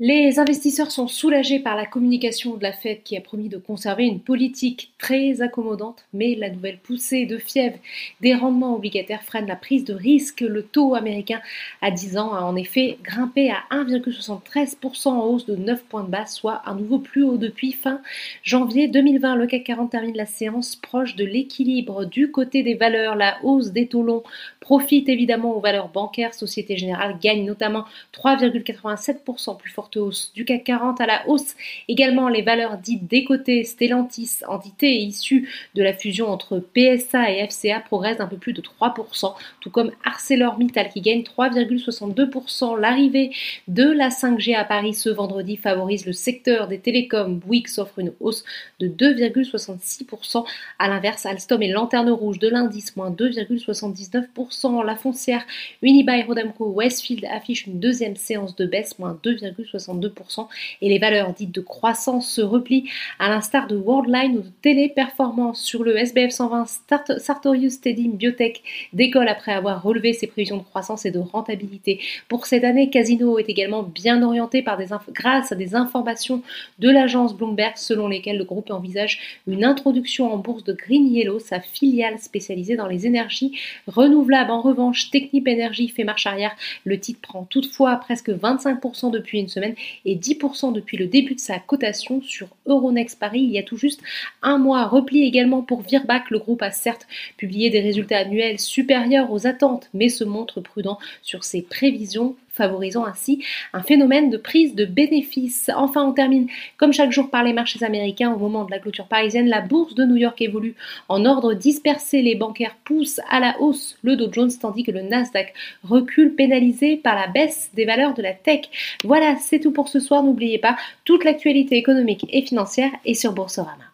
Les investisseurs sont soulagés par la communication de la Fed qui a promis de conserver une politique très accommodante, mais la nouvelle poussée de fièvre des rendements obligataires freine la prise de risque. Le taux américain à 10 ans a en effet grimpé à 1,73% en hausse de 9 points de base, soit un nouveau plus haut depuis fin janvier 2020. Le CAC 40 termine la séance proche de l'équilibre du côté des valeurs. La hausse des taux longs profite évidemment aux valeurs bancaires. Société Générale gagne notamment 3,87% plus fort hausse du CAC 40 à la hausse. Également les valeurs dites décotées, Stellantis, entité issue de la fusion entre PSA et FCA progressent d'un peu plus de 3%, tout comme ArcelorMittal qui gagne 3,62%. L'arrivée de la 5G à Paris ce vendredi favorise le secteur des télécoms. Bouygues offre une hausse de 2,66%. À l'inverse, Alstom et Lanterne Rouge de l'indice, moins 2,79%. La foncière Unibail Rodamco Westfield affiche une deuxième séance de baisse, moins 2,69%. 62% et les valeurs dites de croissance se replient à l'instar de Worldline ou de Téléperformance sur le SBF 120 Sartorius Steady Biotech décolle après avoir relevé ses prévisions de croissance et de rentabilité. Pour cette année, Casino est également bien orienté par des grâce à des informations de l'agence Bloomberg selon lesquelles le groupe envisage une introduction en bourse de Green Yellow, sa filiale spécialisée dans les énergies renouvelables. En revanche, Technip Energy fait marche arrière. Le titre prend toutefois presque 25% depuis une et 10% depuis le début de sa cotation sur Euronext Paris. Il y a tout juste un mois. Repli également pour Virbac. Le groupe a certes publié des résultats annuels supérieurs aux attentes, mais se montre prudent sur ses prévisions favorisant ainsi un phénomène de prise de bénéfices. Enfin, on termine comme chaque jour par les marchés américains au moment de la clôture parisienne. La bourse de New York évolue en ordre dispersé. Les bancaires poussent à la hausse le Dow Jones tandis que le Nasdaq recule pénalisé par la baisse des valeurs de la tech. Voilà, c'est tout pour ce soir. N'oubliez pas, toute l'actualité économique et financière est sur Boursorama.